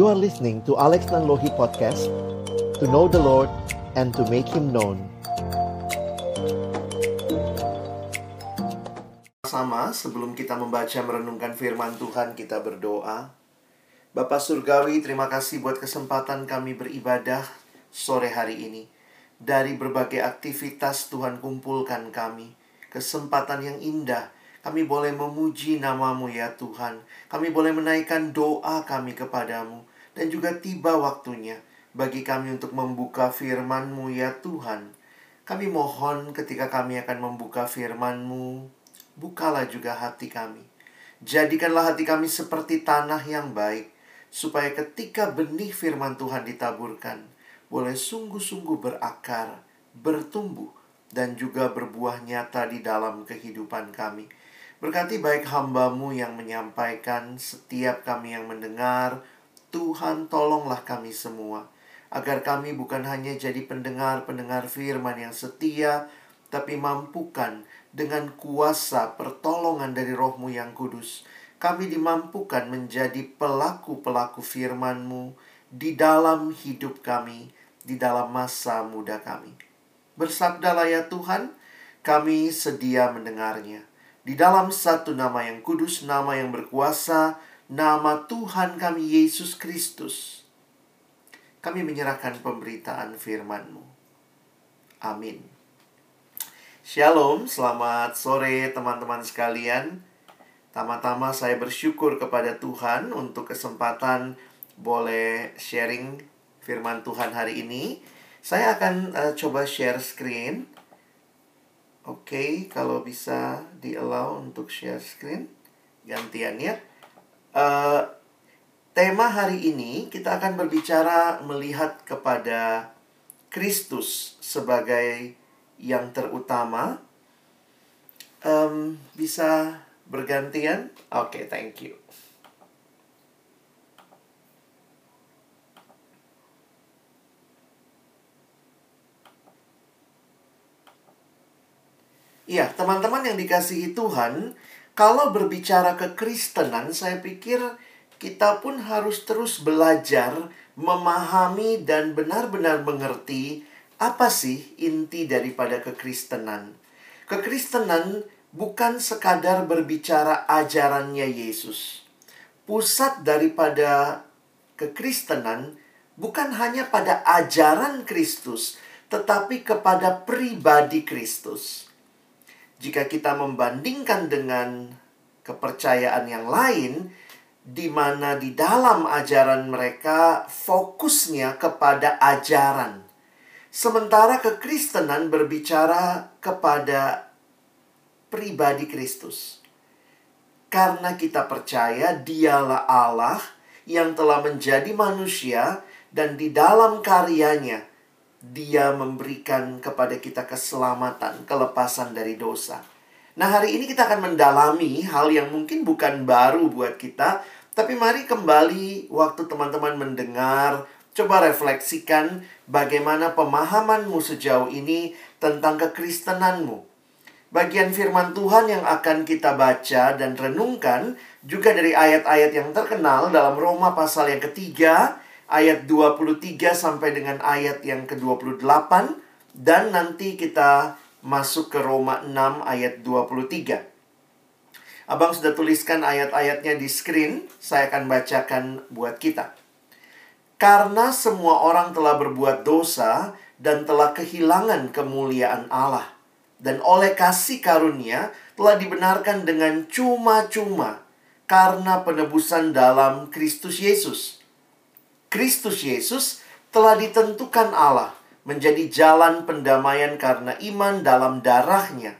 You are listening to Alex Nanlohi Podcast To know the Lord and to make Him known Sama sebelum kita membaca merenungkan firman Tuhan kita berdoa Bapak Surgawi terima kasih buat kesempatan kami beribadah sore hari ini Dari berbagai aktivitas Tuhan kumpulkan kami Kesempatan yang indah kami boleh memuji namamu ya Tuhan. Kami boleh menaikkan doa kami kepadamu. Dan juga tiba waktunya bagi kami untuk membuka firmanmu ya Tuhan. Kami mohon ketika kami akan membuka firmanmu, bukalah juga hati kami. Jadikanlah hati kami seperti tanah yang baik, supaya ketika benih firman Tuhan ditaburkan, boleh sungguh-sungguh berakar, bertumbuh, dan juga berbuah nyata di dalam kehidupan kami. Berkati baik hambamu yang menyampaikan, setiap kami yang mendengar, Tuhan tolonglah kami semua. Agar kami bukan hanya jadi pendengar-pendengar firman yang setia, tapi mampukan dengan kuasa pertolongan dari rohmu yang kudus. Kami dimampukan menjadi pelaku-pelaku firmanmu di dalam hidup kami, di dalam masa muda kami. Bersabdalah ya Tuhan, kami sedia mendengarnya. Di dalam satu nama yang kudus, nama yang berkuasa, nama Tuhan kami Yesus Kristus. Kami menyerahkan pemberitaan firman-Mu. Amin. Shalom, selamat sore teman-teman sekalian. Tama-tama saya bersyukur kepada Tuhan untuk kesempatan boleh sharing firman Tuhan hari ini. Saya akan uh, coba share screen. Oke, okay, kalau bisa di allow untuk share screen gantian ya. Uh, tema hari ini kita akan berbicara melihat kepada Kristus sebagai yang terutama. Um, bisa bergantian? Oke, okay, thank you. Iya, teman-teman yang dikasihi Tuhan, kalau berbicara kekristenan, saya pikir kita pun harus terus belajar, memahami, dan benar-benar mengerti apa sih inti daripada kekristenan. Kekristenan bukan sekadar berbicara ajarannya Yesus. Pusat daripada kekristenan bukan hanya pada ajaran Kristus, tetapi kepada pribadi Kristus jika kita membandingkan dengan kepercayaan yang lain, di mana di dalam ajaran mereka fokusnya kepada ajaran, sementara kekristenan berbicara kepada pribadi Kristus. Karena kita percaya Dialah Allah yang telah menjadi manusia, dan di dalam karyanya dia memberikan kepada kita keselamatan, kelepasan dari dosa. Nah, hari ini kita akan mendalami hal yang mungkin bukan baru buat kita, tapi mari kembali waktu teman-teman mendengar, coba refleksikan bagaimana pemahamanmu sejauh ini tentang kekristenanmu. Bagian firman Tuhan yang akan kita baca dan renungkan juga dari ayat-ayat yang terkenal dalam Roma pasal yang ketiga, ayat 23 sampai dengan ayat yang ke-28 dan nanti kita masuk ke Roma 6 ayat 23. Abang sudah tuliskan ayat-ayatnya di screen, saya akan bacakan buat kita. Karena semua orang telah berbuat dosa dan telah kehilangan kemuliaan Allah. Dan oleh kasih karunia telah dibenarkan dengan cuma-cuma karena penebusan dalam Kristus Yesus Kristus Yesus telah ditentukan Allah menjadi jalan pendamaian karena iman dalam darahnya.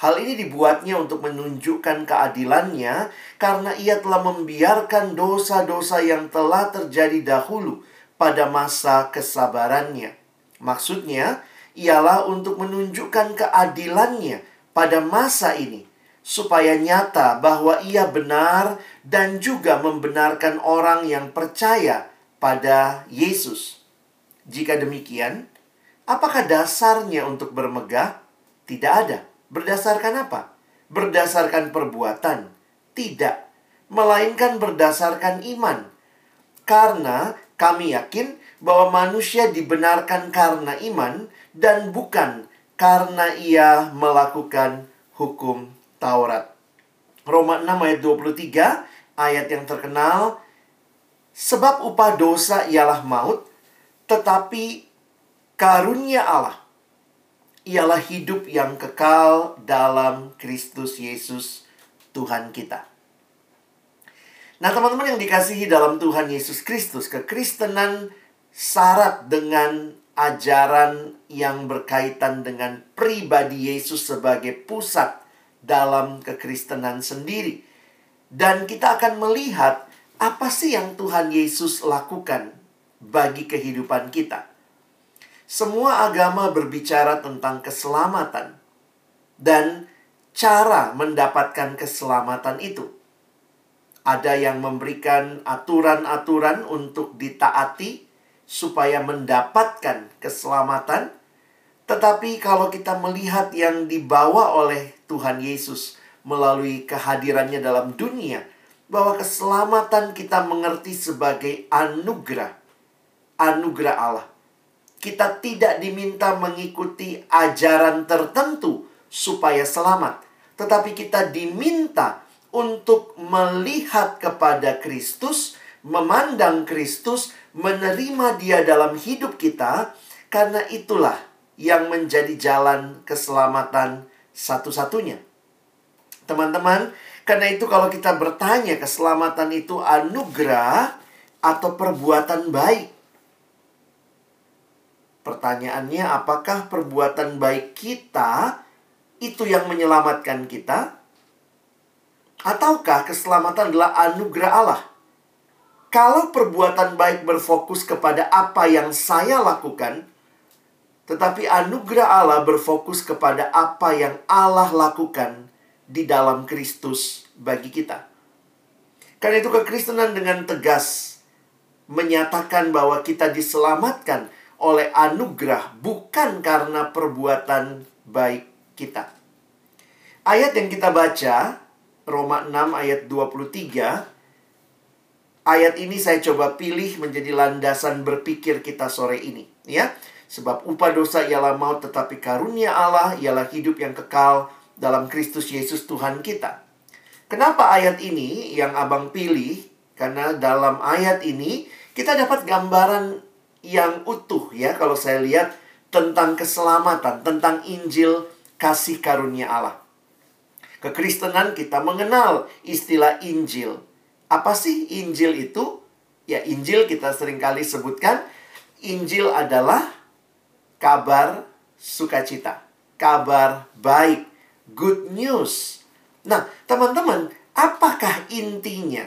Hal ini dibuatnya untuk menunjukkan keadilannya karena ia telah membiarkan dosa-dosa yang telah terjadi dahulu pada masa kesabarannya. Maksudnya, ialah untuk menunjukkan keadilannya pada masa ini, supaya nyata bahwa ia benar dan juga membenarkan orang yang percaya pada Yesus. Jika demikian, apakah dasarnya untuk bermegah? Tidak ada. Berdasarkan apa? Berdasarkan perbuatan? Tidak. Melainkan berdasarkan iman. Karena kami yakin bahwa manusia dibenarkan karena iman dan bukan karena ia melakukan hukum Taurat. Roma 6 ayat 23, ayat yang terkenal, Sebab upah dosa ialah maut, tetapi karunia Allah ialah hidup yang kekal dalam Kristus Yesus Tuhan kita. Nah, teman-teman yang dikasihi dalam Tuhan Yesus Kristus, kekristenan syarat dengan ajaran yang berkaitan dengan pribadi Yesus sebagai pusat dalam kekristenan sendiri. Dan kita akan melihat apa sih yang Tuhan Yesus lakukan bagi kehidupan kita. Semua agama berbicara tentang keselamatan dan cara mendapatkan keselamatan itu. Ada yang memberikan aturan-aturan untuk ditaati supaya mendapatkan keselamatan. Tetapi kalau kita melihat yang dibawa oleh Tuhan Yesus melalui kehadirannya dalam dunia, bahwa keselamatan kita mengerti sebagai anugerah. Anugerah Allah. Kita tidak diminta mengikuti ajaran tertentu supaya selamat. Tetapi kita diminta untuk melihat kepada Kristus, memandang Kristus, menerima Dia dalam hidup kita, karena itulah yang menjadi jalan keselamatan satu-satunya. Teman-teman, karena itu kalau kita bertanya keselamatan itu anugerah atau perbuatan baik. Pertanyaannya apakah perbuatan baik kita itu yang menyelamatkan kita? Ataukah keselamatan adalah anugerah Allah? Kalau perbuatan baik berfokus kepada apa yang saya lakukan, tetapi anugerah Allah berfokus kepada apa yang Allah lakukan di dalam Kristus bagi kita. Karena itu kekristenan dengan tegas menyatakan bahwa kita diselamatkan oleh anugerah bukan karena perbuatan baik kita. Ayat yang kita baca Roma 6 ayat 23 Ayat ini saya coba pilih menjadi landasan berpikir kita sore ini ya. Sebab upah dosa ialah maut tetapi karunia Allah ialah hidup yang kekal dalam Kristus Yesus Tuhan kita. Kenapa ayat ini yang Abang pilih? Karena dalam ayat ini kita dapat gambaran yang utuh ya kalau saya lihat tentang keselamatan, tentang Injil kasih karunia Allah. Kekristenan kita mengenal istilah Injil. Apa sih Injil itu? Ya, Injil kita sering kali sebutkan Injil adalah kabar sukacita, kabar baik, good news. Nah, teman-teman, apakah intinya?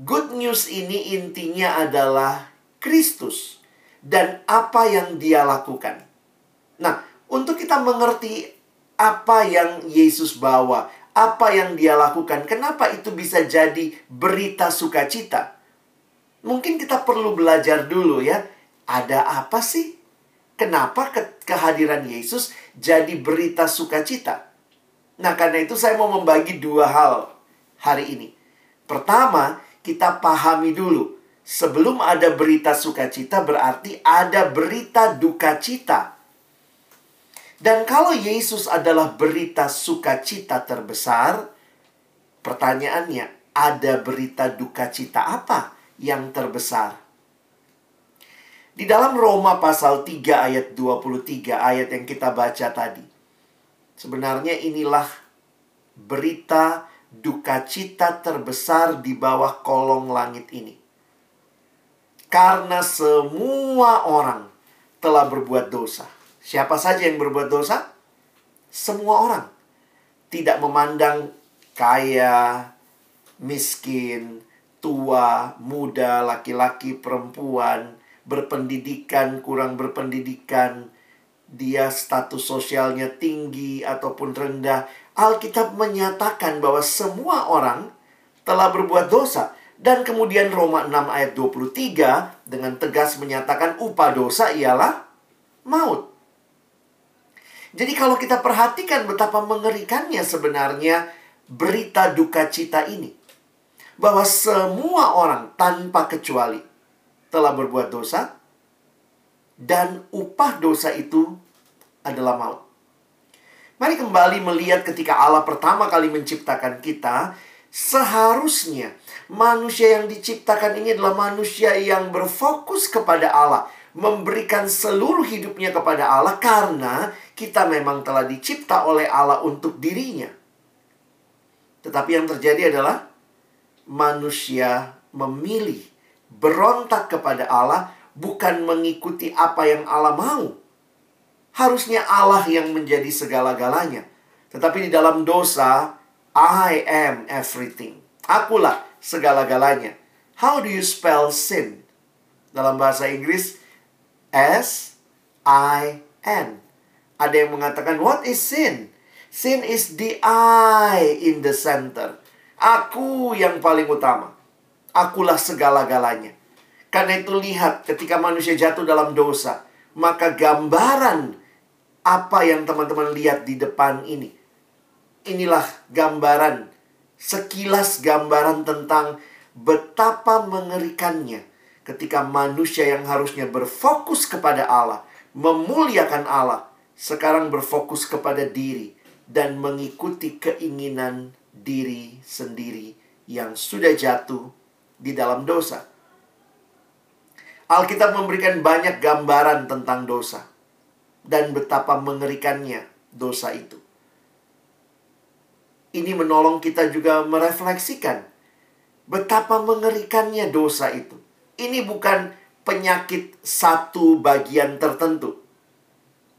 Good news ini intinya adalah Kristus dan apa yang dia lakukan. Nah, untuk kita mengerti apa yang Yesus bawa, apa yang dia lakukan. Kenapa itu bisa jadi berita sukacita? Mungkin kita perlu belajar dulu ya. Ada apa sih? Kenapa ke kehadiran Yesus jadi berita sukacita? Nah, karena itu saya mau membagi dua hal hari ini. Pertama, kita pahami dulu. Sebelum ada berita sukacita berarti ada berita duka cita. Dan kalau Yesus adalah berita sukacita terbesar, pertanyaannya, ada berita duka cita apa yang terbesar? Di dalam Roma pasal 3 ayat 23 ayat yang kita baca tadi. Sebenarnya inilah berita duka cita terbesar di bawah kolong langit ini. Karena semua orang telah berbuat dosa. Siapa saja yang berbuat dosa? Semua orang. Tidak memandang kaya, miskin, tua, muda, laki-laki, perempuan, berpendidikan, kurang berpendidikan, dia status sosialnya tinggi ataupun rendah. Alkitab menyatakan bahwa semua orang telah berbuat dosa. Dan kemudian Roma 6 ayat 23 dengan tegas menyatakan upah dosa ialah maut. Jadi kalau kita perhatikan betapa mengerikannya sebenarnya berita duka cita ini. Bahwa semua orang tanpa kecuali telah berbuat dosa dan upah dosa itu adalah maut. Mari kembali melihat ketika Allah pertama kali menciptakan kita, seharusnya manusia yang diciptakan ini adalah manusia yang berfokus kepada Allah, memberikan seluruh hidupnya kepada Allah karena kita memang telah dicipta oleh Allah untuk dirinya. Tetapi yang terjadi adalah manusia memilih berontak kepada Allah bukan mengikuti apa yang Allah mau harusnya Allah yang menjadi segala-galanya. Tetapi di dalam dosa, I am everything. Akulah segala-galanya. How do you spell sin? Dalam bahasa Inggris, S-I-N. Ada yang mengatakan, what is sin? Sin is the I in the center. Aku yang paling utama. Akulah segala-galanya. Karena itu lihat ketika manusia jatuh dalam dosa, maka gambaran apa yang teman-teman lihat di depan ini. Inilah gambaran, sekilas gambaran tentang betapa mengerikannya ketika manusia yang harusnya berfokus kepada Allah, memuliakan Allah, sekarang berfokus kepada diri dan mengikuti keinginan diri sendiri yang sudah jatuh di dalam dosa. Alkitab memberikan banyak gambaran tentang dosa dan betapa mengerikannya dosa itu. Ini menolong kita juga merefleksikan betapa mengerikannya dosa itu. Ini bukan penyakit satu bagian tertentu.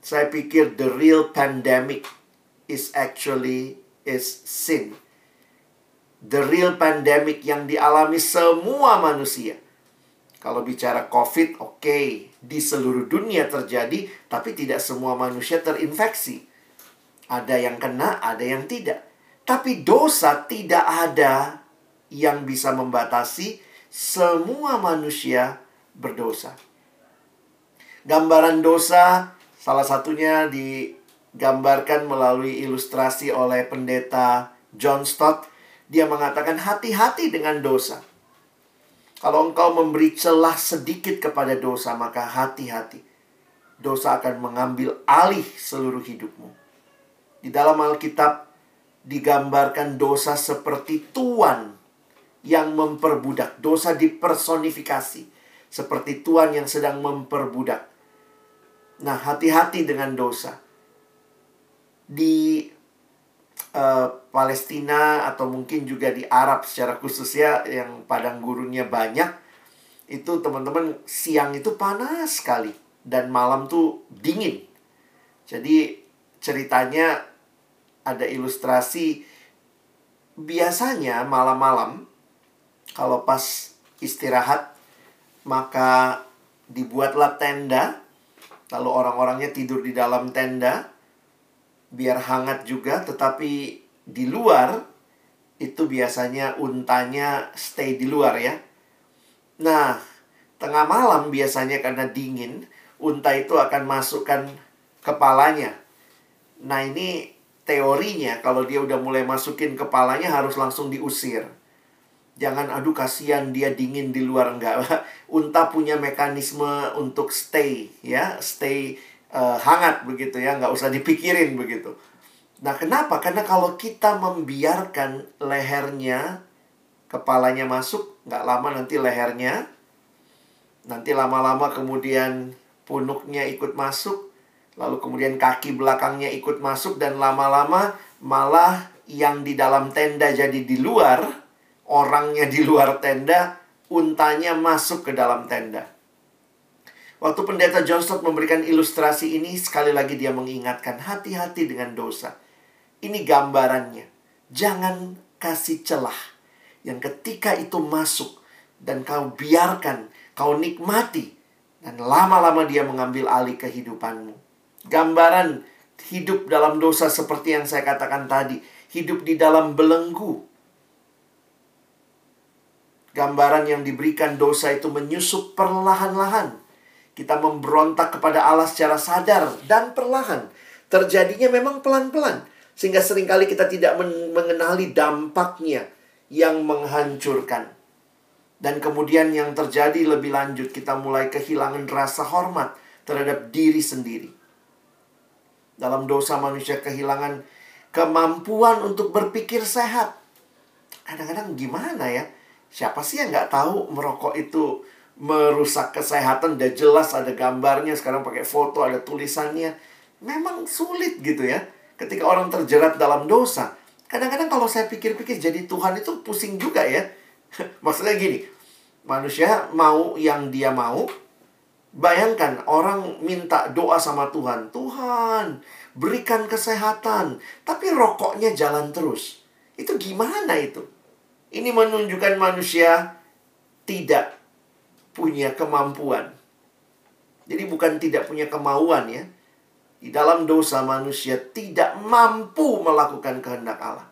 Saya pikir the real pandemic is actually is sin. The real pandemic yang dialami semua manusia kalau bicara COVID, oke, okay, di seluruh dunia terjadi, tapi tidak semua manusia terinfeksi. Ada yang kena, ada yang tidak. Tapi dosa tidak ada yang bisa membatasi semua manusia berdosa. Gambaran dosa salah satunya digambarkan melalui ilustrasi oleh pendeta John Stott. Dia mengatakan hati-hati dengan dosa. Kalau engkau memberi celah sedikit kepada dosa, maka hati-hati. Dosa akan mengambil alih seluruh hidupmu. Di dalam Alkitab digambarkan dosa seperti tuan yang memperbudak. Dosa dipersonifikasi. Seperti tuan yang sedang memperbudak. Nah, hati-hati dengan dosa. Di uh, Palestina atau mungkin juga di Arab secara khusus ya yang padang gurunnya banyak itu teman-teman siang itu panas sekali dan malam tuh dingin. Jadi ceritanya ada ilustrasi. Biasanya malam-malam kalau pas istirahat maka dibuatlah tenda. Lalu orang-orangnya tidur di dalam tenda biar hangat juga tetapi di luar itu biasanya untanya stay di luar ya. Nah, tengah malam biasanya karena dingin, unta itu akan masukkan kepalanya. Nah, ini teorinya kalau dia udah mulai masukin kepalanya harus langsung diusir. Jangan aduh kasihan dia dingin di luar enggak. Unta punya mekanisme untuk stay ya, stay uh, hangat begitu ya, nggak usah dipikirin begitu. Nah, kenapa? Karena kalau kita membiarkan lehernya, kepalanya masuk, nggak lama nanti lehernya, nanti lama-lama kemudian punuknya ikut masuk, lalu kemudian kaki belakangnya ikut masuk, dan lama-lama malah yang di dalam tenda jadi di luar, orangnya di luar tenda, untanya masuk ke dalam tenda. Waktu pendeta John Stott memberikan ilustrasi ini, sekali lagi dia mengingatkan hati-hati dengan dosa. Ini gambarannya. Jangan kasih celah yang ketika itu masuk dan kau biarkan, kau nikmati dan lama-lama dia mengambil alih kehidupanmu. Gambaran hidup dalam dosa seperti yang saya katakan tadi, hidup di dalam belenggu. Gambaran yang diberikan dosa itu menyusup perlahan-lahan kita memberontak kepada Allah secara sadar dan perlahan. Terjadinya memang pelan-pelan. Sehingga sering kali kita tidak mengenali dampaknya yang menghancurkan. Dan kemudian yang terjadi lebih lanjut, kita mulai kehilangan rasa hormat terhadap diri sendiri. Dalam dosa manusia kehilangan kemampuan untuk berpikir sehat. Kadang-kadang gimana ya? Siapa sih yang nggak tahu merokok itu merusak kesehatan? Udah jelas ada gambarnya, sekarang pakai foto, ada tulisannya. Memang sulit gitu ya. Ketika orang terjerat dalam dosa. Kadang-kadang kalau saya pikir-pikir jadi Tuhan itu pusing juga ya. Maksudnya gini, manusia mau yang dia mau. Bayangkan orang minta doa sama Tuhan. Tuhan, berikan kesehatan. Tapi rokoknya jalan terus. Itu gimana itu? Ini menunjukkan manusia tidak punya kemampuan. Jadi bukan tidak punya kemauan ya. Di dalam dosa manusia tidak mampu melakukan kehendak Allah.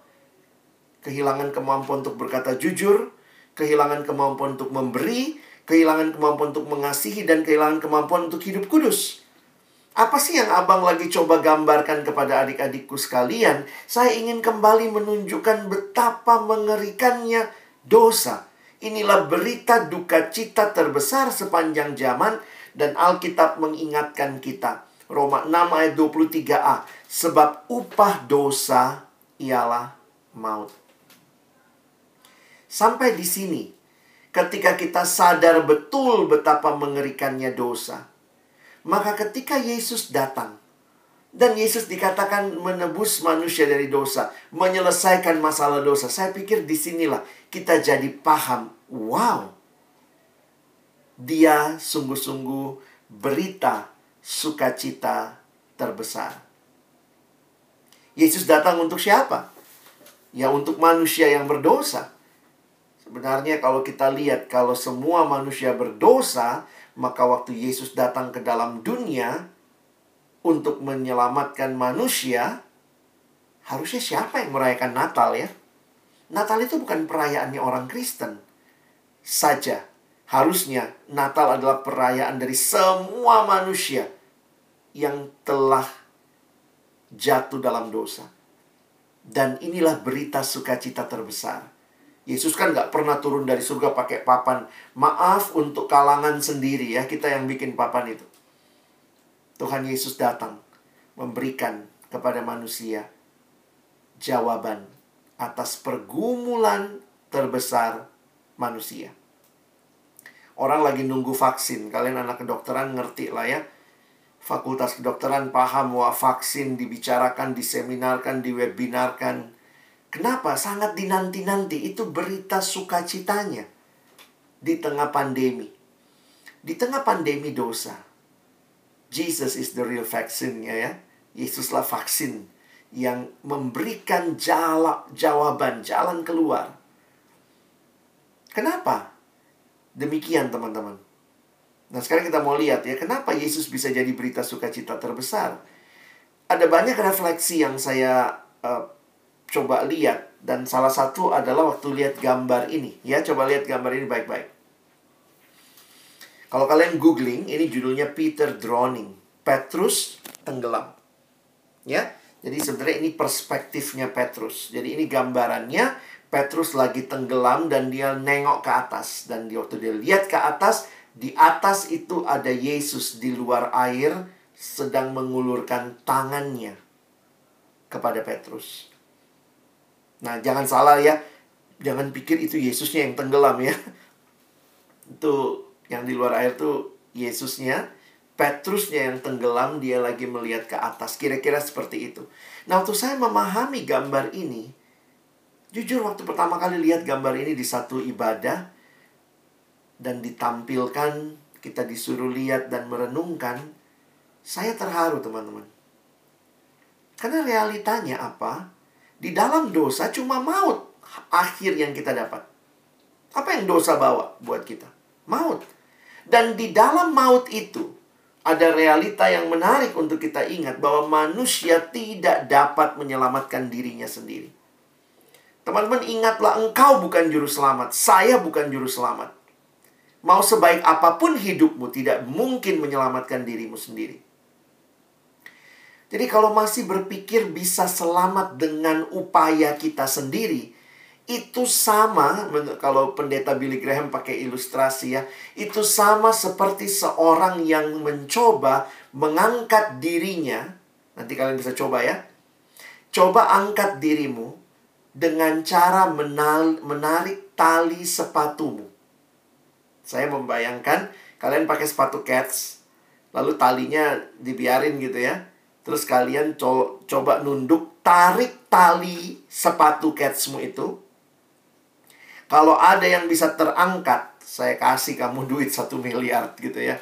Kehilangan kemampuan untuk berkata jujur, kehilangan kemampuan untuk memberi, kehilangan kemampuan untuk mengasihi, dan kehilangan kemampuan untuk hidup kudus. Apa sih yang abang lagi coba gambarkan kepada adik-adikku sekalian? Saya ingin kembali menunjukkan betapa mengerikannya dosa. Inilah berita duka cita terbesar sepanjang zaman dan Alkitab mengingatkan kita. Roma 6 ayat 23a. Sebab upah dosa ialah maut. Sampai di sini, ketika kita sadar betul betapa mengerikannya dosa, maka ketika Yesus datang, dan Yesus dikatakan menebus manusia dari dosa, menyelesaikan masalah dosa. Saya pikir di sinilah kita jadi paham, wow, dia sungguh-sungguh berita sukacita terbesar. Yesus datang untuk siapa? Ya untuk manusia yang berdosa. Sebenarnya kalau kita lihat kalau semua manusia berdosa, maka waktu Yesus datang ke dalam dunia untuk menyelamatkan manusia, harusnya siapa yang merayakan Natal ya? Natal itu bukan perayaannya orang Kristen saja. Harusnya Natal adalah perayaan dari semua manusia yang telah jatuh dalam dosa. Dan inilah berita sukacita terbesar Yesus kan nggak pernah turun dari surga pakai papan. Maaf untuk kalangan sendiri ya, kita yang bikin papan itu. Tuhan Yesus datang memberikan kepada manusia jawaban atas pergumulan terbesar manusia. Orang lagi nunggu vaksin. Kalian anak kedokteran ngerti lah ya. Fakultas kedokteran paham bahwa vaksin dibicarakan, diseminarkan, diwebinarkan Kenapa? Sangat dinanti-nanti. Itu berita sukacitanya di tengah pandemi. Di tengah pandemi dosa. Jesus is the real vaccine ya. Yesuslah vaksin yang memberikan jala, jawaban, jalan keluar. Kenapa? Demikian teman-teman. Nah sekarang kita mau lihat ya, kenapa Yesus bisa jadi berita sukacita terbesar? Ada banyak refleksi yang saya uh, coba lihat dan salah satu adalah waktu lihat gambar ini ya coba lihat gambar ini baik-baik kalau kalian googling ini judulnya Peter Drowning Petrus tenggelam ya jadi sebenarnya ini perspektifnya Petrus jadi ini gambarannya Petrus lagi tenggelam dan dia nengok ke atas dan di waktu dia lihat ke atas di atas itu ada Yesus di luar air sedang mengulurkan tangannya kepada Petrus. Nah, jangan salah ya. Jangan pikir itu Yesusnya yang tenggelam ya. Itu yang di luar air tuh Yesusnya. Petrusnya yang tenggelam, dia lagi melihat ke atas. Kira-kira seperti itu. Nah, waktu saya memahami gambar ini, jujur waktu pertama kali lihat gambar ini di satu ibadah, dan ditampilkan, kita disuruh lihat dan merenungkan, saya terharu teman-teman. Karena realitanya apa? Di dalam dosa cuma maut akhir yang kita dapat. Apa yang dosa bawa buat kita? Maut. Dan di dalam maut itu ada realita yang menarik untuk kita ingat bahwa manusia tidak dapat menyelamatkan dirinya sendiri. Teman-teman ingatlah engkau bukan juru selamat, saya bukan juru selamat. Mau sebaik apa pun hidupmu tidak mungkin menyelamatkan dirimu sendiri. Jadi kalau masih berpikir bisa selamat dengan upaya kita sendiri, itu sama kalau pendeta Billy Graham pakai ilustrasi ya itu sama seperti seorang yang mencoba mengangkat dirinya. Nanti kalian bisa coba ya. Coba angkat dirimu dengan cara menal, menarik tali sepatumu. Saya membayangkan kalian pakai sepatu cats lalu talinya dibiarin gitu ya. Terus kalian co coba nunduk tarik tali sepatu catsmu itu kalau ada yang bisa terangkat, saya kasih kamu duit satu miliar gitu ya.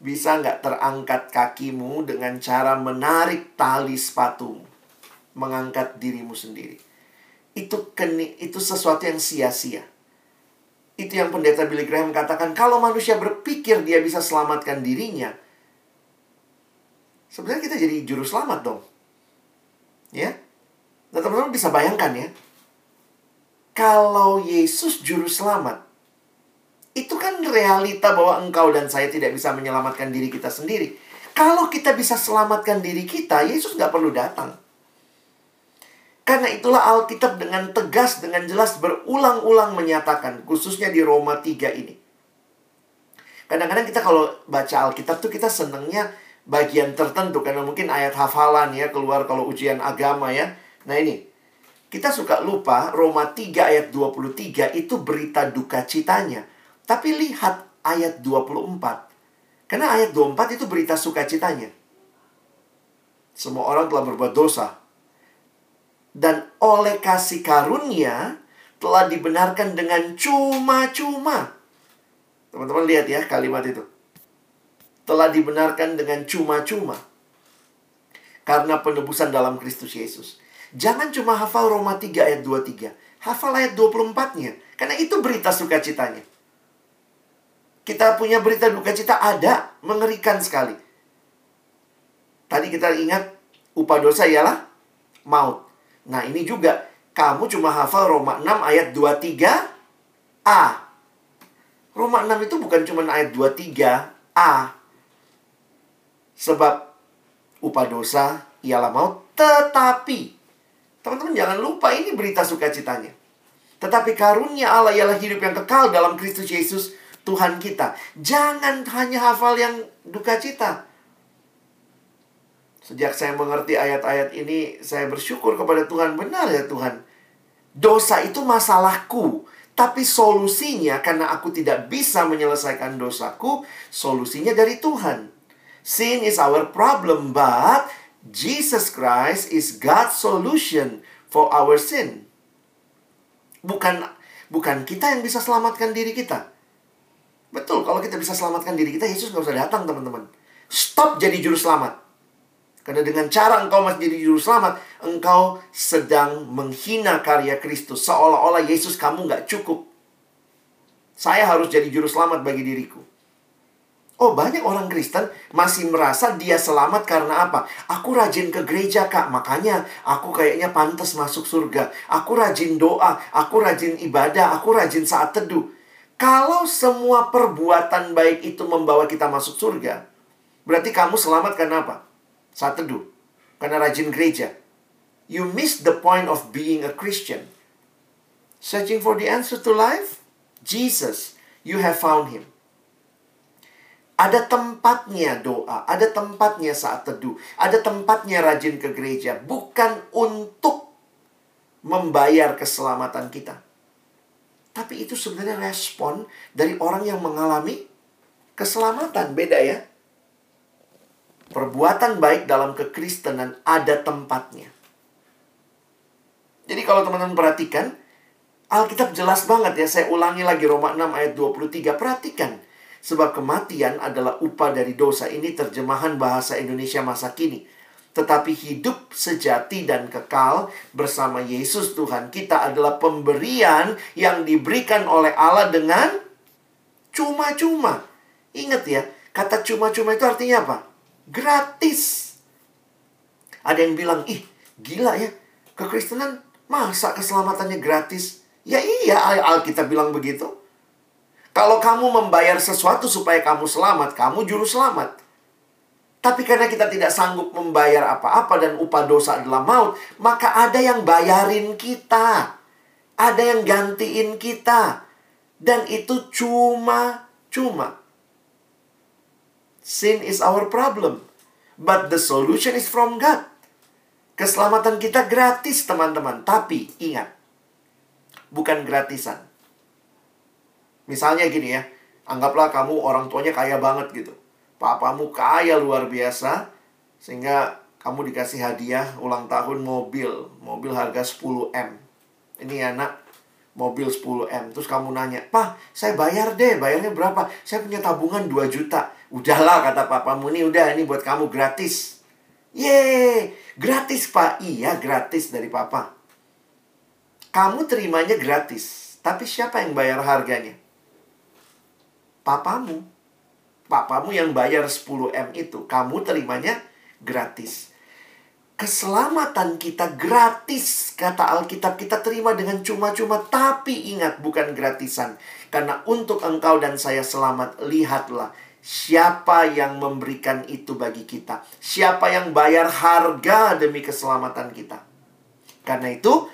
Bisa nggak terangkat kakimu dengan cara menarik tali sepatu, mengangkat dirimu sendiri. Itu keni, itu sesuatu yang sia-sia. Itu yang pendeta Billy Graham katakan, kalau manusia berpikir dia bisa selamatkan dirinya, sebenarnya kita jadi juru selamat dong. Ya? Nah, teman-teman bisa bayangkan ya, kalau Yesus juru selamat, itu kan realita bahwa engkau dan saya tidak bisa menyelamatkan diri kita sendiri. Kalau kita bisa selamatkan diri kita, Yesus nggak perlu datang. Karena itulah Alkitab dengan tegas, dengan jelas berulang-ulang menyatakan, khususnya di Roma 3 ini. Kadang-kadang kita kalau baca Alkitab tuh kita senengnya bagian tertentu, karena mungkin ayat hafalan ya, keluar kalau ujian agama ya. Nah ini, kita suka lupa Roma 3 ayat 23 itu berita duka citanya. Tapi lihat ayat 24. Karena ayat 24 itu berita sukacitanya. Semua orang telah berbuat dosa. Dan oleh kasih karunia telah dibenarkan dengan cuma-cuma. Teman-teman lihat ya kalimat itu. Telah dibenarkan dengan cuma-cuma. Karena penebusan dalam Kristus Yesus. Jangan cuma hafal Roma 3 ayat 23. Hafal ayat 24-nya. Karena itu berita sukacitanya. Kita punya berita duka cita ada. Mengerikan sekali. Tadi kita ingat upah dosa ialah maut. Nah ini juga. Kamu cuma hafal Roma 6 ayat 23a. Roma 6 itu bukan cuma ayat 23a. Sebab upah dosa ialah maut. Tetapi Teman-teman jangan lupa ini berita sukacitanya. Tetapi karunia Allah ialah hidup yang kekal dalam Kristus Yesus Tuhan kita. Jangan hanya hafal yang duka cita. Sejak saya mengerti ayat-ayat ini, saya bersyukur kepada Tuhan. Benar ya Tuhan. Dosa itu masalahku. Tapi solusinya karena aku tidak bisa menyelesaikan dosaku, solusinya dari Tuhan. Sin is our problem, but Jesus Christ is God's solution for our sin. Bukan bukan kita yang bisa selamatkan diri kita. Betul, kalau kita bisa selamatkan diri kita, Yesus nggak usah datang, teman-teman. Stop jadi juru selamat. Karena dengan cara engkau masih jadi juru selamat, engkau sedang menghina karya Kristus. Seolah-olah Yesus kamu nggak cukup. Saya harus jadi juru selamat bagi diriku. Oh, banyak orang Kristen masih merasa dia selamat karena apa? Aku rajin ke gereja, Kak. Makanya aku kayaknya pantas masuk surga. Aku rajin doa, aku rajin ibadah, aku rajin saat teduh. Kalau semua perbuatan baik itu membawa kita masuk surga, berarti kamu selamat karena apa? Saat teduh. Karena rajin gereja. You miss the point of being a Christian. Searching for the answer to life? Jesus. You have found him. Ada tempatnya doa, ada tempatnya saat teduh, ada tempatnya rajin ke gereja, bukan untuk membayar keselamatan kita. Tapi itu sebenarnya respon dari orang yang mengalami keselamatan, beda ya. Perbuatan baik dalam kekristenan ada tempatnya. Jadi kalau teman-teman perhatikan, Alkitab jelas banget ya, saya ulangi lagi Roma 6 ayat 23, perhatikan Sebab kematian adalah upah dari dosa. Ini terjemahan bahasa Indonesia masa kini. Tetapi hidup sejati dan kekal bersama Yesus Tuhan kita adalah pemberian yang diberikan oleh Allah dengan cuma-cuma. Ingat ya, kata cuma-cuma itu artinya apa? Gratis. Ada yang bilang, ih gila ya, kekristenan masa keselamatannya gratis? Ya iya, Alkitab bilang begitu. Kalau kamu membayar sesuatu supaya kamu selamat, kamu juru selamat. Tapi karena kita tidak sanggup membayar apa-apa dan upah dosa adalah maut, maka ada yang bayarin kita. Ada yang gantiin kita. Dan itu cuma-cuma. Sin is our problem. But the solution is from God. Keselamatan kita gratis, teman-teman. Tapi ingat, bukan gratisan. Misalnya gini ya, anggaplah kamu orang tuanya kaya banget gitu. Papamu kaya luar biasa, sehingga kamu dikasih hadiah ulang tahun mobil. Mobil harga 10M. Ini anak mobil 10M. Terus kamu nanya, Pak, saya bayar deh. Bayarnya berapa? Saya punya tabungan 2 juta. Udahlah, kata papamu. Ini udah, ini buat kamu gratis. Yeay, gratis pak. Iya, gratis dari papa. Kamu terimanya gratis. Tapi siapa yang bayar harganya? Papamu. Papamu yang bayar 10M itu. Kamu terimanya gratis. Keselamatan kita gratis, kata Alkitab kita terima dengan cuma-cuma, tapi ingat bukan gratisan. Karena untuk engkau dan saya selamat, lihatlah Siapa yang memberikan itu bagi kita? Siapa yang bayar harga demi keselamatan kita? Karena itu,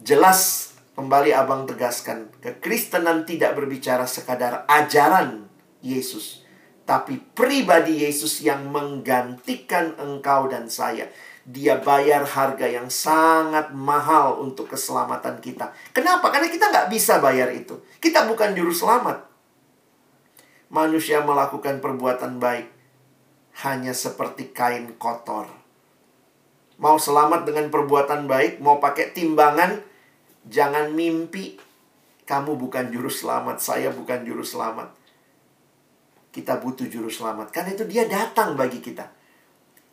jelas kembali abang tegaskan, kekristenan tidak berbicara sekadar ajaran Yesus, tapi pribadi Yesus yang menggantikan engkau dan saya. Dia bayar harga yang sangat mahal untuk keselamatan kita. Kenapa? Karena kita nggak bisa bayar itu. Kita bukan juru selamat manusia melakukan perbuatan baik hanya seperti kain kotor. Mau selamat dengan perbuatan baik, mau pakai timbangan, jangan mimpi kamu bukan juru selamat, saya bukan juru selamat. Kita butuh juru selamat, karena itu dia datang bagi kita.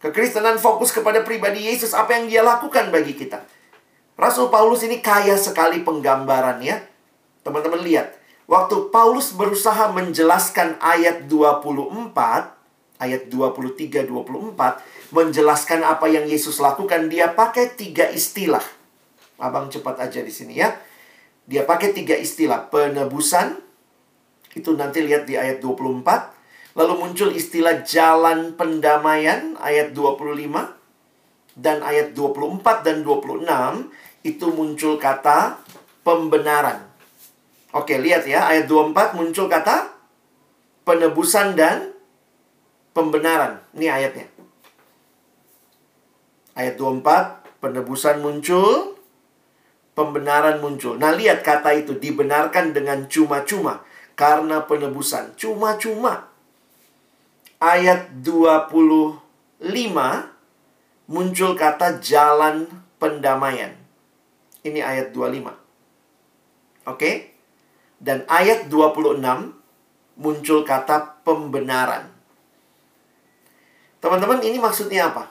Kekristenan fokus kepada pribadi Yesus, apa yang dia lakukan bagi kita. Rasul Paulus ini kaya sekali penggambarannya. Teman-teman lihat, Waktu Paulus berusaha menjelaskan ayat 24, ayat 23 24 menjelaskan apa yang Yesus lakukan, dia pakai tiga istilah. Abang cepat aja di sini ya. Dia pakai tiga istilah, penebusan itu nanti lihat di ayat 24. Lalu muncul istilah jalan pendamaian ayat 25 dan ayat 24 dan 26 itu muncul kata pembenaran. Oke, lihat ya, ayat 24 muncul kata penebusan dan pembenaran. Ini ayatnya. Ayat 24, penebusan muncul, pembenaran muncul. Nah, lihat kata itu dibenarkan dengan cuma-cuma karena penebusan. Cuma-cuma. Ayat 25 muncul kata jalan pendamaian. Ini ayat 25. Oke? Dan ayat 26 muncul kata pembenaran. Teman-teman, ini maksudnya apa?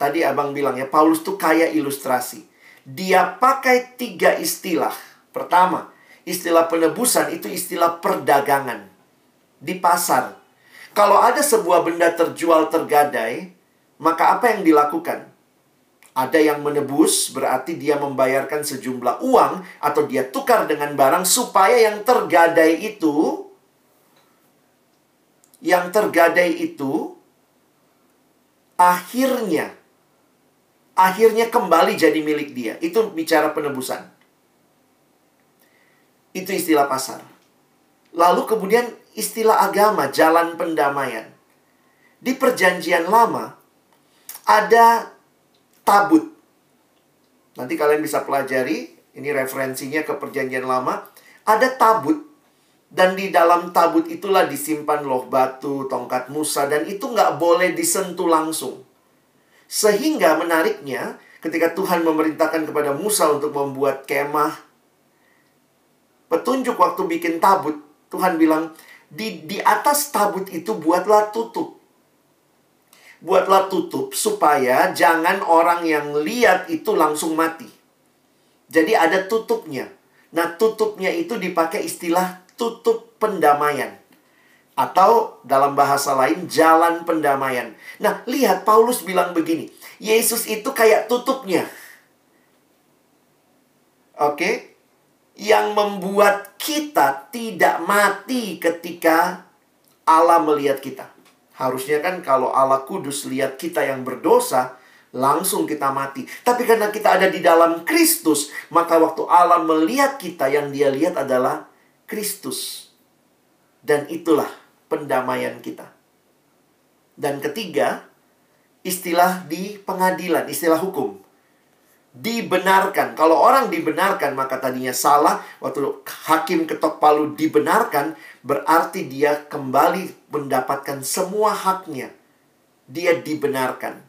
Tadi abang bilang ya, Paulus tuh kaya ilustrasi. Dia pakai tiga istilah. Pertama, istilah penebusan itu istilah perdagangan. Di pasar. Kalau ada sebuah benda terjual tergadai, maka apa yang dilakukan? Ada yang menebus, berarti dia membayarkan sejumlah uang atau dia tukar dengan barang supaya yang tergadai itu yang tergadai itu akhirnya akhirnya kembali jadi milik dia. Itu bicara penebusan. Itu istilah pasar. Lalu kemudian istilah agama, jalan pendamaian. Di perjanjian lama ada tabut. Nanti kalian bisa pelajari, ini referensinya ke perjanjian lama. Ada tabut, dan di dalam tabut itulah disimpan loh batu, tongkat Musa, dan itu nggak boleh disentuh langsung. Sehingga menariknya, ketika Tuhan memerintahkan kepada Musa untuk membuat kemah, petunjuk waktu bikin tabut, Tuhan bilang, di, di atas tabut itu buatlah tutup buatlah tutup supaya jangan orang yang lihat itu langsung mati. Jadi ada tutupnya. Nah, tutupnya itu dipakai istilah tutup pendamaian. Atau dalam bahasa lain, jalan pendamaian. Nah, lihat Paulus bilang begini. Yesus itu kayak tutupnya. Oke? Yang membuat kita tidak mati ketika Allah melihat kita. Harusnya kan kalau Allah kudus lihat kita yang berdosa, langsung kita mati. Tapi karena kita ada di dalam Kristus, maka waktu Allah melihat kita yang dia lihat adalah Kristus. Dan itulah pendamaian kita. Dan ketiga, istilah di pengadilan, istilah hukum. Dibenarkan. Kalau orang dibenarkan, maka tadinya salah. Waktu hakim ketok palu dibenarkan, berarti dia kembali mendapatkan semua haknya. Dia dibenarkan.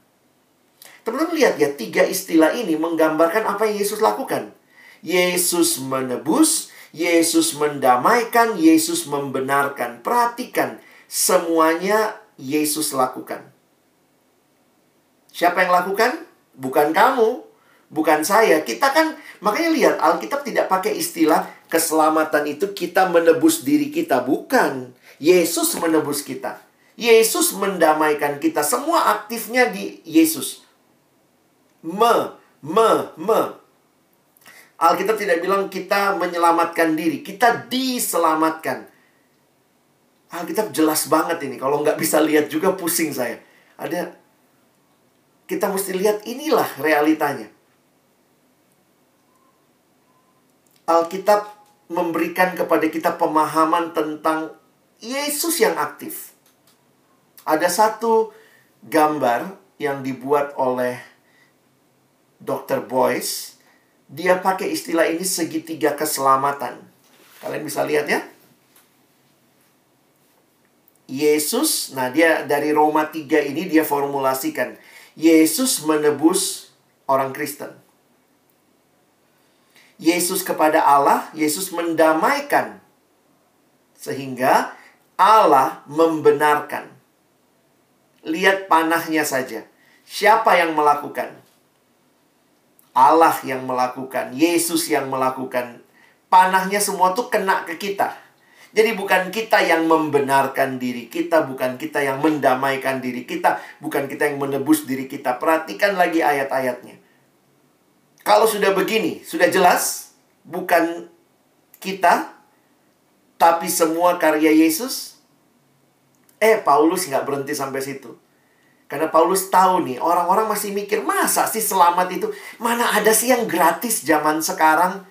Teman-teman lihat ya, tiga istilah ini menggambarkan apa yang Yesus lakukan. Yesus menebus, Yesus mendamaikan, Yesus membenarkan. Perhatikan, semuanya Yesus lakukan. Siapa yang lakukan? Bukan kamu, bukan saya. Kita kan, makanya lihat, Alkitab tidak pakai istilah keselamatan itu kita menebus diri kita. Bukan. Yesus menebus kita. Yesus mendamaikan kita. Semua aktifnya di Yesus me, me, me. Alkitab tidak bilang kita menyelamatkan diri, kita diselamatkan. Alkitab jelas banget ini. Kalau nggak bisa lihat juga pusing saya. Ada kita mesti lihat inilah realitanya. Alkitab memberikan kepada kita pemahaman tentang Yesus yang aktif. Ada satu gambar yang dibuat oleh Dr. Boyce, dia pakai istilah ini segitiga keselamatan. Kalian bisa lihat ya? Yesus, nah dia dari Roma 3 ini dia formulasikan. Yesus menebus orang Kristen. Yesus kepada Allah, Yesus mendamaikan. Sehingga Allah membenarkan. Lihat panahnya saja. Siapa yang melakukan? Allah yang melakukan, Yesus yang melakukan. Panahnya semua tuh kena ke kita. Jadi bukan kita yang membenarkan diri kita, bukan kita yang mendamaikan diri kita, bukan kita yang menebus diri kita. Perhatikan lagi ayat-ayatnya. Kalau sudah begini, sudah jelas, bukan kita, tapi semua karya Yesus. Eh, Paulus nggak berhenti sampai situ. Karena Paulus tahu nih, orang-orang masih mikir, masa sih selamat itu? Mana ada sih yang gratis zaman sekarang?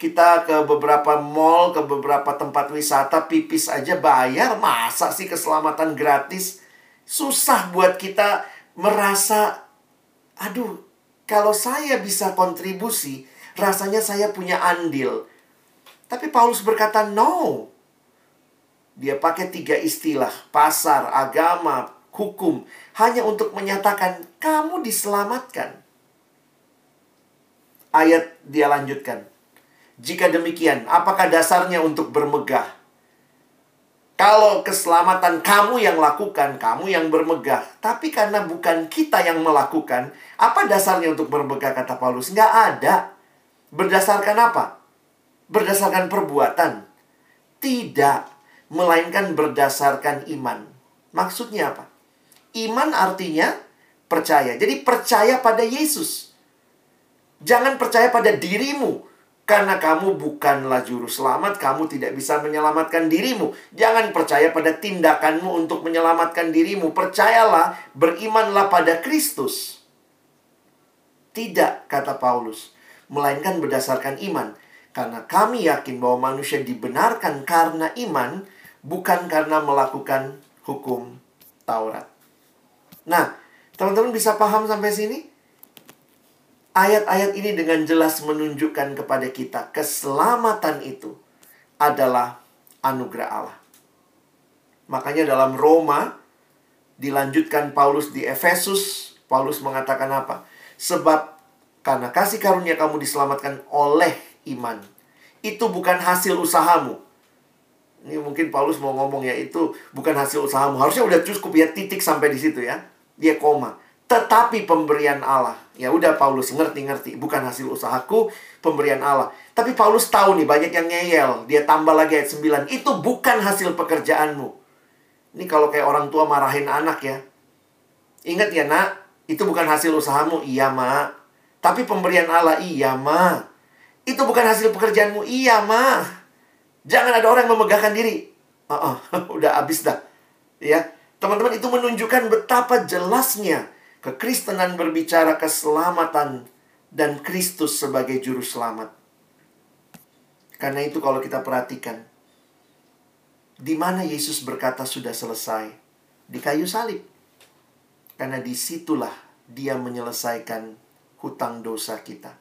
Kita ke beberapa mall, ke beberapa tempat wisata, pipis aja bayar. Masa sih keselamatan gratis? Susah buat kita merasa, aduh, kalau saya bisa kontribusi, rasanya saya punya andil. Tapi Paulus berkata, no. Dia pakai tiga istilah, pasar, agama, hukum hanya untuk menyatakan kamu diselamatkan. Ayat dia lanjutkan. Jika demikian, apakah dasarnya untuk bermegah? Kalau keselamatan kamu yang lakukan, kamu yang bermegah. Tapi karena bukan kita yang melakukan, apa dasarnya untuk bermegah kata Paulus? Nggak ada. Berdasarkan apa? Berdasarkan perbuatan. Tidak. Melainkan berdasarkan iman. Maksudnya apa? Iman artinya percaya. Jadi percaya pada Yesus. Jangan percaya pada dirimu. Karena kamu bukanlah juru selamat, kamu tidak bisa menyelamatkan dirimu. Jangan percaya pada tindakanmu untuk menyelamatkan dirimu. Percayalah, berimanlah pada Kristus. Tidak, kata Paulus. Melainkan berdasarkan iman. Karena kami yakin bahwa manusia dibenarkan karena iman, bukan karena melakukan hukum Taurat. Nah, teman-teman bisa paham sampai sini? Ayat-ayat ini dengan jelas menunjukkan kepada kita keselamatan itu adalah anugerah Allah. Makanya dalam Roma dilanjutkan Paulus di Efesus, Paulus mengatakan apa? Sebab karena kasih karunia kamu diselamatkan oleh iman. Itu bukan hasil usahamu. Ini mungkin Paulus mau ngomong ya itu bukan hasil usahamu. Harusnya udah cukup ya titik sampai di situ ya dia koma. Tetapi pemberian Allah. Ya udah Paulus ngerti-ngerti, bukan hasil usahaku, pemberian Allah. Tapi Paulus tahu nih banyak yang ngeyel. Dia tambah lagi ayat 9. Itu bukan hasil pekerjaanmu. Ini kalau kayak orang tua marahin anak ya. Ingat ya nak, itu bukan hasil usahamu. Iya ma. Tapi pemberian Allah, iya ma. Itu bukan hasil pekerjaanmu. Iya ma. Jangan ada orang yang memegahkan diri. Uh -uh, udah habis dah. Ya, Teman-teman itu menunjukkan betapa jelasnya Kekristenan berbicara keselamatan dan Kristus sebagai juru selamat. Karena itu kalau kita perhatikan, di mana Yesus berkata sudah selesai? Di kayu salib. Karena di situlah dia menyelesaikan hutang dosa kita.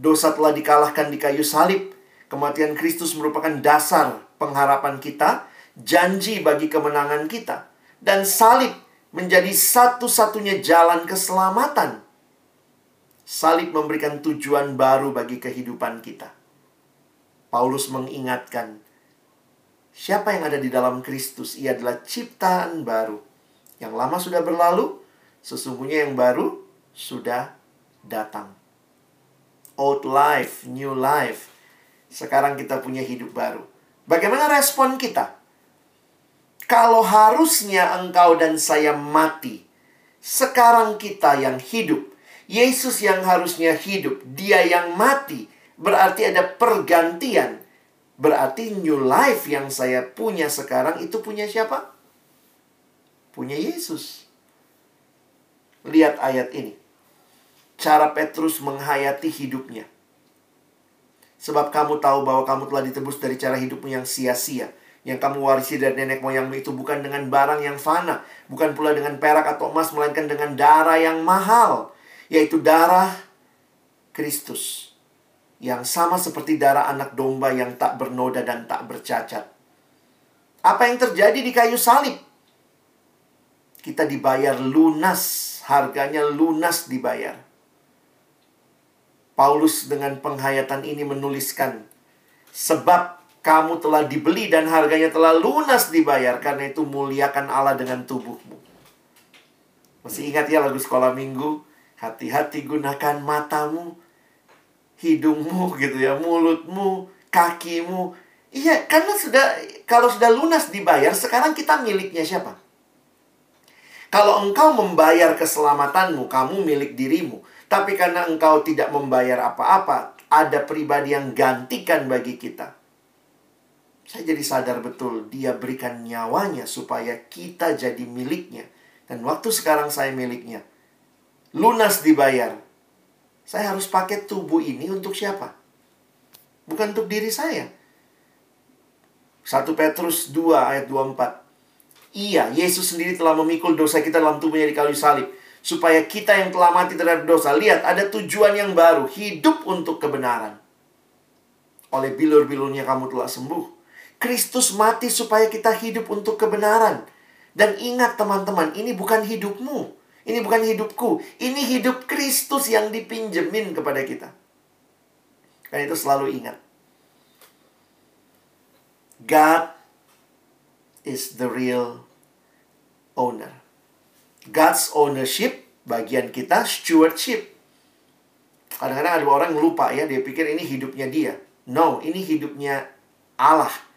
Dosa telah dikalahkan di kayu salib. Kematian Kristus merupakan dasar pengharapan kita, janji bagi kemenangan kita. Dan salib menjadi satu-satunya jalan keselamatan. Salib memberikan tujuan baru bagi kehidupan kita. Paulus mengingatkan, siapa yang ada di dalam Kristus, ia adalah ciptaan baru. Yang lama sudah berlalu, sesungguhnya yang baru sudah datang. Old life, new life. Sekarang kita punya hidup baru. Bagaimana respon kita? Kalau harusnya engkau dan saya mati, sekarang kita yang hidup. Yesus yang harusnya hidup, dia yang mati. Berarti ada pergantian. Berarti new life yang saya punya sekarang itu punya siapa? Punya Yesus. Lihat ayat ini. Cara Petrus menghayati hidupnya. Sebab kamu tahu bahwa kamu telah ditebus dari cara hidupmu yang sia-sia yang kamu warisi dari nenek moyangmu itu bukan dengan barang yang fana, bukan pula dengan perak atau emas, melainkan dengan darah yang mahal, yaitu darah Kristus, yang sama seperti darah anak domba yang tak bernoda dan tak bercacat. Apa yang terjadi di kayu salib? Kita dibayar lunas, harganya lunas dibayar. Paulus dengan penghayatan ini menuliskan, sebab kamu telah dibeli dan harganya telah lunas dibayar. Karena itu muliakan Allah dengan tubuhmu. Masih ingat ya lagu sekolah minggu? Hati-hati gunakan matamu, hidungmu gitu ya, mulutmu, kakimu. Iya, karena sudah kalau sudah lunas dibayar, sekarang kita miliknya siapa? Kalau engkau membayar keselamatanmu, kamu milik dirimu. Tapi karena engkau tidak membayar apa-apa, ada pribadi yang gantikan bagi kita. Saya jadi sadar betul dia berikan nyawanya supaya kita jadi miliknya. Dan waktu sekarang saya miliknya. Lunas dibayar. Saya harus pakai tubuh ini untuk siapa? Bukan untuk diri saya. 1 Petrus 2 ayat 24. Iya, Yesus sendiri telah memikul dosa kita dalam tubuhnya di kayu salib. Supaya kita yang telah mati terhadap dosa. Lihat, ada tujuan yang baru. Hidup untuk kebenaran. Oleh bilur-bilurnya kamu telah sembuh. Kristus mati supaya kita hidup untuk kebenaran. Dan ingat teman-teman, ini bukan hidupmu. Ini bukan hidupku. Ini hidup Kristus yang dipinjemin kepada kita. Karena itu selalu ingat. God is the real owner. God's ownership, bagian kita stewardship. Kadang-kadang ada orang lupa ya, dia pikir ini hidupnya dia. No, ini hidupnya Allah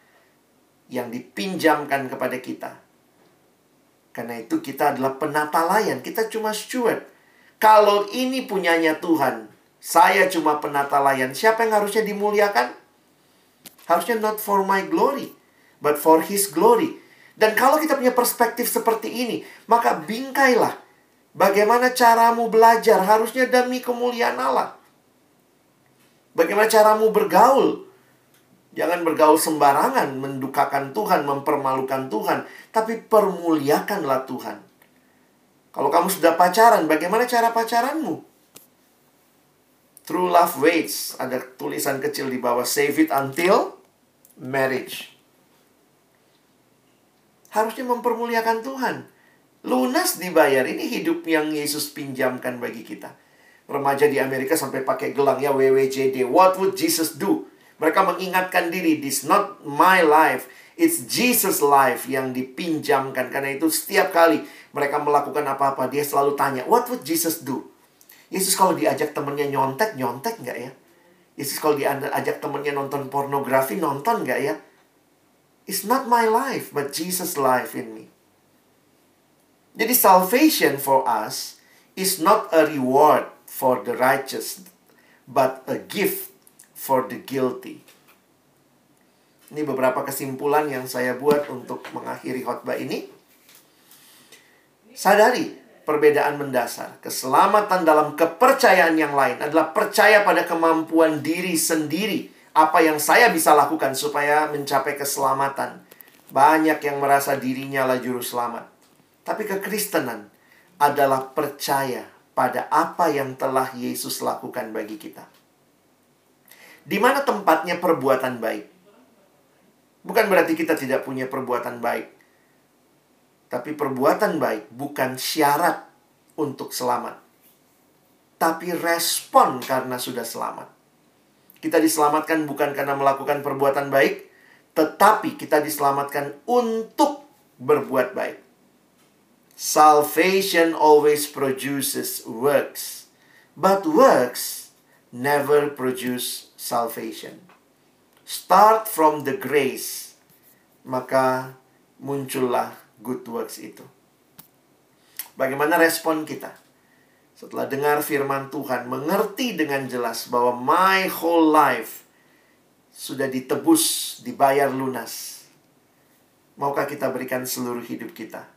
yang dipinjamkan kepada kita. Karena itu kita adalah penata layan, kita cuma steward. Kalau ini punyanya Tuhan, saya cuma penata layan, siapa yang harusnya dimuliakan? Harusnya not for my glory, but for his glory. Dan kalau kita punya perspektif seperti ini, maka bingkailah bagaimana caramu belajar harusnya demi kemuliaan Allah. Bagaimana caramu bergaul Jangan bergaul sembarangan, mendukakan Tuhan, mempermalukan Tuhan, tapi permuliakanlah Tuhan. Kalau kamu sudah pacaran, bagaimana cara pacaranmu? True love waits. Ada tulisan kecil di bawah. Save it until marriage. Harusnya mempermuliakan Tuhan. Lunas dibayar. Ini hidup yang Yesus pinjamkan bagi kita. Remaja di Amerika sampai pakai gelang ya WWJD. What would Jesus do? Mereka mengingatkan diri, this not my life, it's Jesus life yang dipinjamkan. Karena itu setiap kali mereka melakukan apa-apa, dia selalu tanya, what would Jesus do? Yesus kalau diajak temennya nyontek, nyontek nggak ya? Yesus kalau diajak temennya nonton pornografi, nonton nggak ya? It's not my life, but Jesus life in me. Jadi salvation for us is not a reward for the righteous, but a gift for the guilty. Ini beberapa kesimpulan yang saya buat untuk mengakhiri khotbah ini. Sadari, perbedaan mendasar. Keselamatan dalam kepercayaan yang lain adalah percaya pada kemampuan diri sendiri. Apa yang saya bisa lakukan supaya mencapai keselamatan. Banyak yang merasa dirinya lah juru selamat. Tapi kekristenan adalah percaya pada apa yang telah Yesus lakukan bagi kita. Di mana tempatnya perbuatan baik? Bukan berarti kita tidak punya perbuatan baik. Tapi perbuatan baik bukan syarat untuk selamat. Tapi respon karena sudah selamat. Kita diselamatkan bukan karena melakukan perbuatan baik, tetapi kita diselamatkan untuk berbuat baik. Salvation always produces works, but works never produce salvation. Start from the grace, maka muncullah good works itu. Bagaimana respon kita? Setelah dengar firman Tuhan, mengerti dengan jelas bahwa my whole life sudah ditebus, dibayar lunas. Maukah kita berikan seluruh hidup kita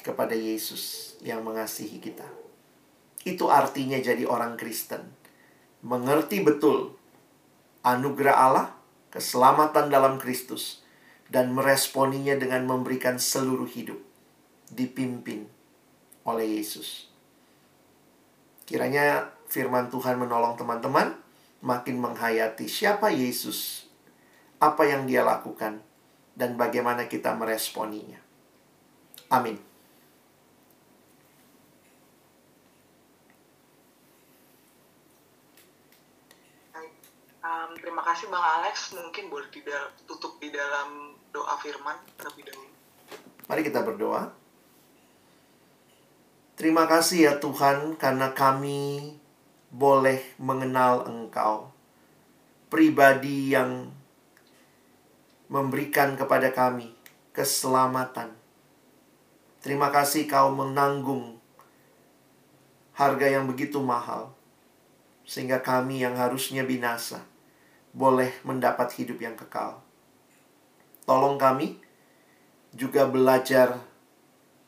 kepada Yesus yang mengasihi kita? Itu artinya jadi orang Kristen. Mengerti betul anugerah Allah, keselamatan dalam Kristus, dan meresponinya dengan memberikan seluruh hidup dipimpin oleh Yesus. Kiranya firman Tuhan menolong teman-teman makin menghayati siapa Yesus, apa yang dia lakukan, dan bagaimana kita meresponinya. Amin. Um, terima kasih Bang Alex. Mungkin boleh tidak tutup di dalam doa firman terlebih dahulu. Mari kita berdoa. Terima kasih ya Tuhan karena kami boleh mengenal Engkau. Pribadi yang memberikan kepada kami keselamatan. Terima kasih kau menanggung harga yang begitu mahal. Sehingga kami yang harusnya binasa boleh mendapat hidup yang kekal. Tolong kami juga belajar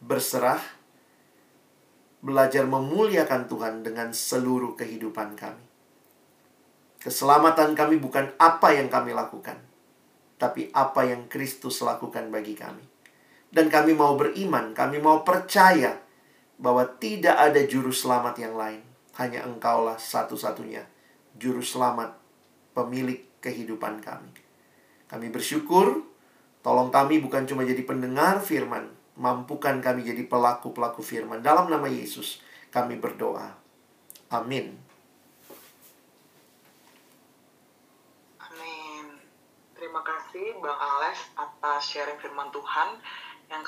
berserah, belajar memuliakan Tuhan dengan seluruh kehidupan kami. Keselamatan kami bukan apa yang kami lakukan, tapi apa yang Kristus lakukan bagi kami. Dan kami mau beriman, kami mau percaya bahwa tidak ada juru selamat yang lain. Hanya engkaulah satu-satunya juru selamat pemilik kehidupan kami. Kami bersyukur, tolong kami bukan cuma jadi pendengar firman, mampukan kami jadi pelaku-pelaku firman. Dalam nama Yesus, kami berdoa. Amin. Amin. Terima kasih Bang Alex atas sharing firman Tuhan yang